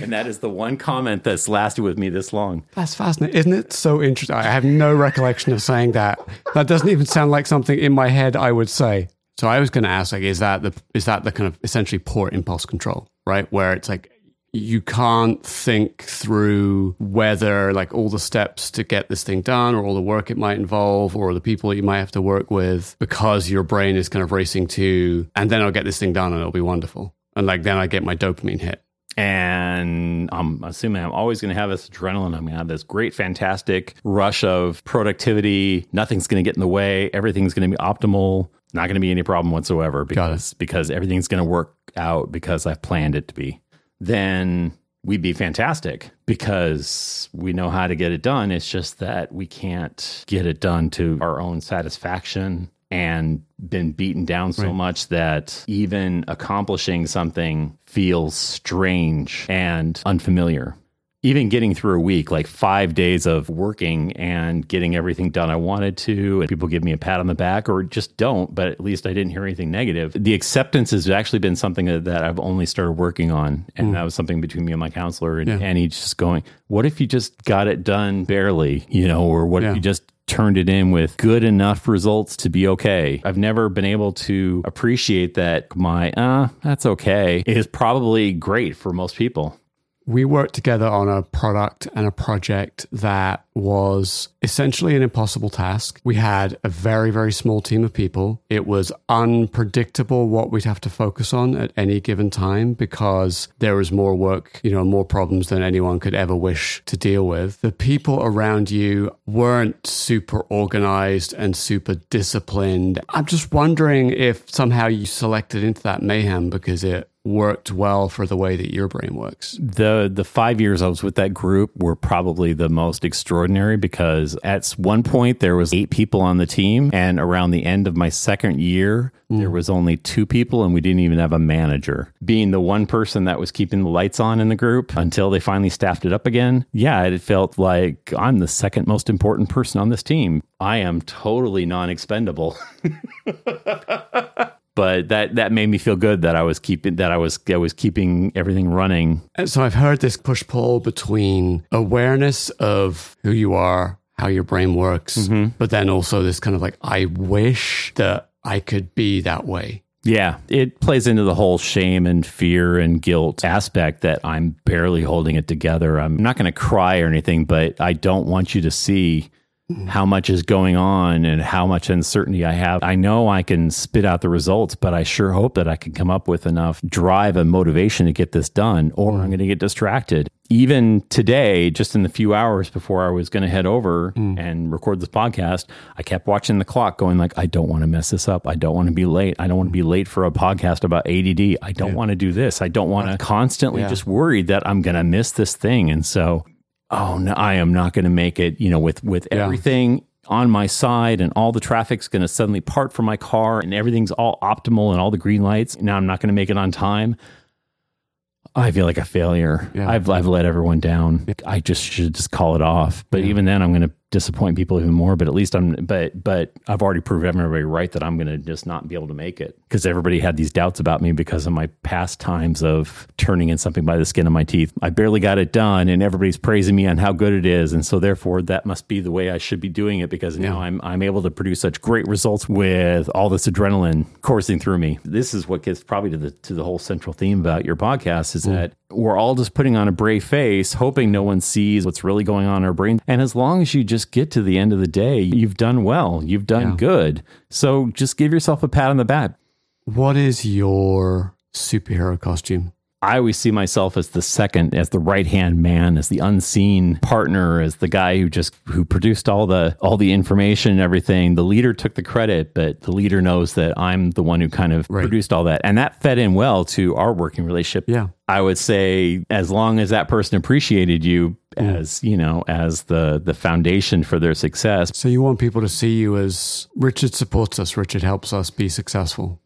And that is the one comment that's lasted with me this long. That's fascinating. Isn't it so interesting? I have no recollection of saying that. That doesn't even sound like something in my head I would say. So I was going to ask, like, is that the is that the kind of essentially poor impulse control, right? Where it's like you can't think through whether like all the steps to get this thing done or all the work it might involve or the people that you might have to work with because your brain is kind of racing to and then I'll get this thing done and it'll be wonderful. And like then I get my dopamine hit. And I'm assuming I'm always going to have this adrenaline. I'm going to have this great, fantastic rush of productivity. Nothing's going to get in the way. Everything's going to be optimal. Not going to be any problem whatsoever because, because everything's going to work out because I've planned it to be. Then we'd be fantastic because we know how to get it done. It's just that we can't get it done to our own satisfaction and been beaten down so right. much that even accomplishing something feels strange and unfamiliar even getting through a week, like five days of working and getting everything done I wanted to, and people give me a pat on the back or just don't, but at least I didn't hear anything negative. The acceptance has actually been something that, that I've only started working on. And mm. that was something between me and my counselor. And, yeah. and he's just going, What if you just got it done barely, you know, or what yeah. if you just turned it in with good enough results to be okay. I've never been able to appreciate that my, uh, that's okay is probably great for most people we worked together on a product and a project that was essentially an impossible task. We had a very, very small team of people. It was unpredictable what we'd have to focus on at any given time because there was more work, you know, more problems than anyone could ever wish to deal with. The people around you weren't super organized and super disciplined. I'm just wondering if somehow you selected into that mayhem because it worked well for the way that your brain works. The the 5 years I was with that group were probably the most extraordinary because at one point there was 8 people on the team and around the end of my second year mm. there was only 2 people and we didn't even have a manager. Being the one person that was keeping the lights on in the group until they finally staffed it up again. Yeah, it felt like I'm the second most important person on this team. I am totally non-expendable. but that that made me feel good that I was keeping that I was I was keeping everything running. And so I've heard this push pull between awareness of who you are, how your brain works, mm-hmm. but then also this kind of like I wish that I could be that way. Yeah, it plays into the whole shame and fear and guilt aspect that I'm barely holding it together. I'm not going to cry or anything, but I don't want you to see how much is going on and how much uncertainty I have. I know I can spit out the results, but I sure hope that I can come up with enough drive and motivation to get this done, or mm. I'm going to get distracted. Even today, just in the few hours before I was going to head over mm. and record this podcast, I kept watching the clock going like, I don't want to mess this up. I don't want to be late. I don't want to be late for a podcast about ADD. I don't yeah. want to do this. I don't want to constantly yeah. just worry that I'm going to miss this thing. And so oh no, I am not going to make it. You know, with with yeah. everything on my side and all the traffic's going to suddenly part from my car and everything's all optimal and all the green lights. Now I'm not going to make it on time. I feel like a failure. Yeah. I've I've let everyone down. I just should just call it off. But yeah. even then, I'm going to disappoint people even more. But at least I'm. But but I've already proved everybody right that I'm going to just not be able to make it because everybody had these doubts about me because of my past times of turning in something by the skin of my teeth. I barely got it done, and everybody's praising me on how good it is, and so therefore that must be the way I should be doing it because yeah. now I'm I'm able to produce such great results with all this adrenaline coursing through me. This is what gets probably to the to the whole central theme about your podcast is mm. that we're all just putting on a brave face, hoping no one sees what's really going on in our brain. And as long as you just get to the end of the day, you've done well, you've done yeah. good. So just give yourself a pat on the back. What is your superhero costume? I always see myself as the second, as the right hand man, as the unseen partner, as the guy who just who produced all the all the information and everything. The leader took the credit, but the leader knows that I'm the one who kind of right. produced all that, and that fed in well to our working relationship. Yeah, I would say as long as that person appreciated you mm. as you know as the the foundation for their success. So you want people to see you as Richard supports us. Richard helps us be successful.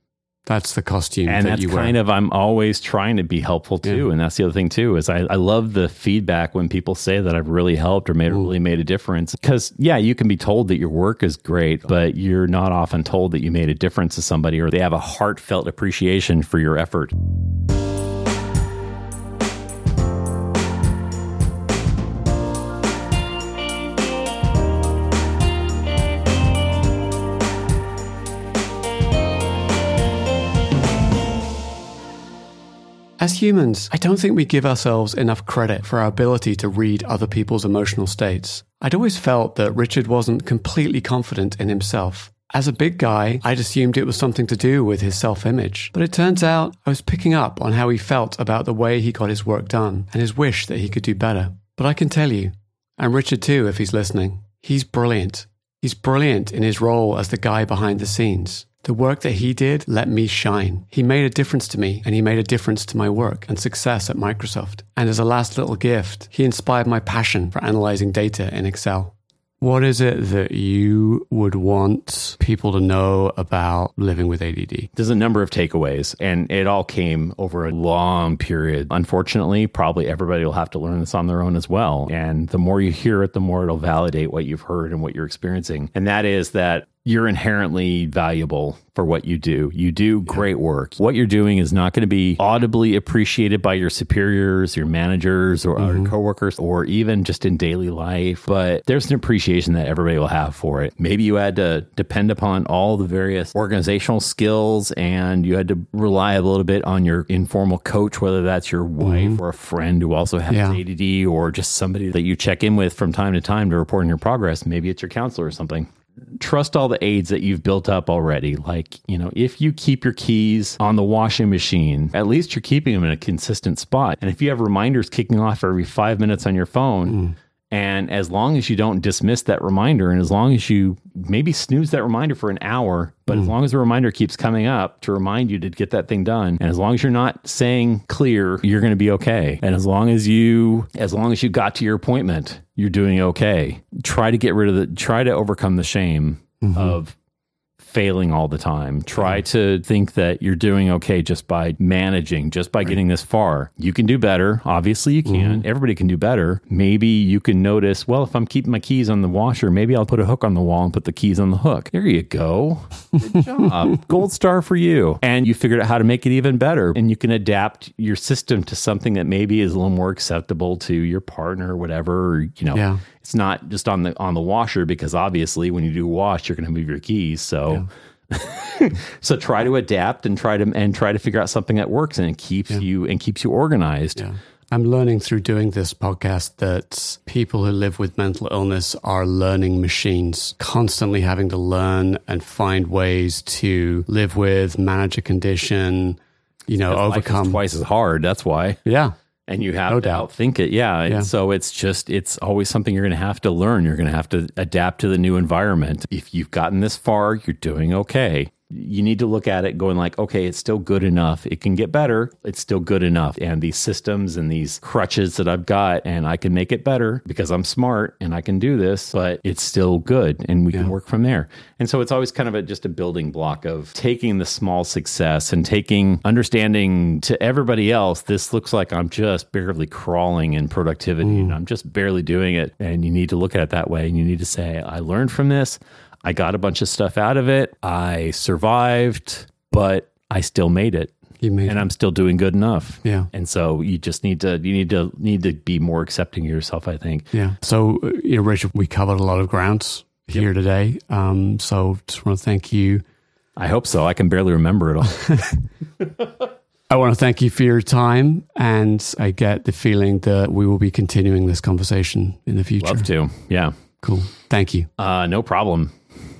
That's the costume, and that that's kind of I'm always trying to be helpful too, yeah. and that's the other thing too is I, I love the feedback when people say that I've really helped or made really made a difference. Because yeah, you can be told that your work is great, but you're not often told that you made a difference to somebody or they have a heartfelt appreciation for your effort. As humans, I don't think we give ourselves enough credit for our ability to read other people's emotional states. I'd always felt that Richard wasn't completely confident in himself. As a big guy, I'd assumed it was something to do with his self image, but it turns out I was picking up on how he felt about the way he got his work done and his wish that he could do better. But I can tell you, and Richard too, if he's listening, he's brilliant. He's brilliant in his role as the guy behind the scenes. The work that he did let me shine. He made a difference to me, and he made a difference to my work and success at Microsoft. And as a last little gift, he inspired my passion for analyzing data in Excel. What is it that you would want people to know about living with ADD? There's a number of takeaways, and it all came over a long period. Unfortunately, probably everybody will have to learn this on their own as well. And the more you hear it, the more it'll validate what you've heard and what you're experiencing. And that is that you're inherently valuable for what you do. You do great work. What you're doing is not going to be audibly appreciated by your superiors, your managers, or mm-hmm. coworkers, or even just in daily life. But there's an appreciation that everybody will have for it. Maybe you had to depend upon all the various organizational skills and you had to rely a little bit on your informal coach, whether that's your wife mm-hmm. or a friend who also has yeah. ADD or just somebody that you check in with from time to time to report on your progress. Maybe it's your counselor or something trust all the aids that you've built up already. Like, you know, if you keep your keys on the washing machine, at least you're keeping them in a consistent spot. And if you have reminders kicking off every five minutes on your phone, mm. And as long as you don't dismiss that reminder, and as long as you maybe snooze that reminder for an hour, but mm. as long as the reminder keeps coming up to remind you to get that thing done, and as long as you're not saying clear, you're going to be okay. And as long as you, as long as you got to your appointment, you're doing okay. Try to get rid of the, try to overcome the shame mm-hmm. of failing all the time. Try to think that you're doing okay just by managing, just by right. getting this far. You can do better. Obviously, you can. Mm-hmm. Everybody can do better. Maybe you can notice, well, if I'm keeping my keys on the washer, maybe I'll put a hook on the wall and put the keys on the hook. There you go. Good job. Gold star for you. And you figured out how to make it even better. And you can adapt your system to something that maybe is a little more acceptable to your partner or whatever, or, you know. Yeah it's not just on the on the washer because obviously when you do wash you're going to move your keys so yeah. so try to adapt and try to and try to figure out something that works and it keeps yeah. you and keeps you organized yeah. I'm learning through doing this podcast that people who live with mental illness are learning machines, constantly having to learn and find ways to live with, manage a condition, you know, overcome. twice as hard. That's why. Yeah and you have no to doubt. outthink it. Yeah. yeah. And so it's just, it's always something you're going to have to learn. You're going to have to adapt to the new environment. If you've gotten this far, you're doing okay you need to look at it going like, okay, it's still good enough. It can get better. It's still good enough. And these systems and these crutches that I've got, and I can make it better because I'm smart and I can do this, but it's still good and we yeah. can work from there. And so it's always kind of a, just a building block of taking the small success and taking understanding to everybody else, this looks like I'm just barely crawling in productivity mm. and I'm just barely doing it. And you need to look at it that way. And you need to say, I learned from this. I got a bunch of stuff out of it. I survived, but I still made it. You made and it. I'm still doing good enough. Yeah. And so you just need to you need to need to be more accepting of yourself, I think. Yeah. So you know, Rachel, we covered a lot of grounds here yep. today. Um, so just want to thank you. I hope so. I can barely remember it all. I want to thank you for your time, and I get the feeling that we will be continuing this conversation in the future. Love to. Yeah. Cool. Thank you. Uh, no problem.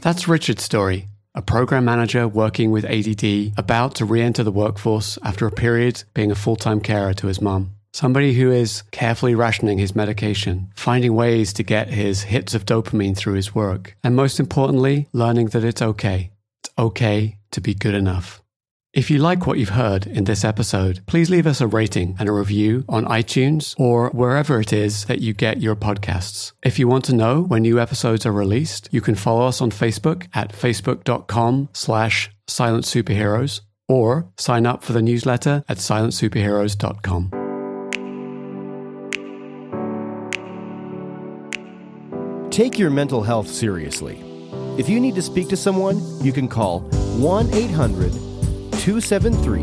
That's Richard's story. A program manager working with ADD about to re enter the workforce after a period being a full time carer to his mum. Somebody who is carefully rationing his medication, finding ways to get his hits of dopamine through his work, and most importantly, learning that it's okay. It's okay to be good enough. If you like what you've heard in this episode, please leave us a rating and a review on iTunes or wherever it is that you get your podcasts. If you want to know when new episodes are released, you can follow us on Facebook at facebook.com slash silent superheroes or sign up for the newsletter at silentsuperheroes.com. Take your mental health seriously. If you need to speak to someone, you can call 1 800 273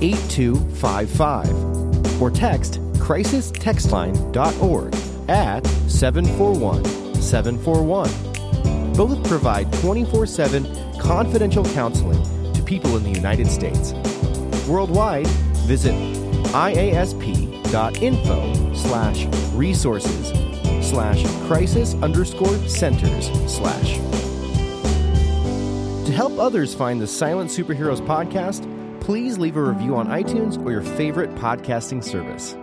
8255 or text crisistextline.org at 741 741. Both provide 24 7 confidential counseling to people in the United States. Worldwide, visit iasp.info slash resources slash crisis underscore centers slash. To help others find the Silent Superheroes podcast, please leave a review on iTunes or your favorite podcasting service.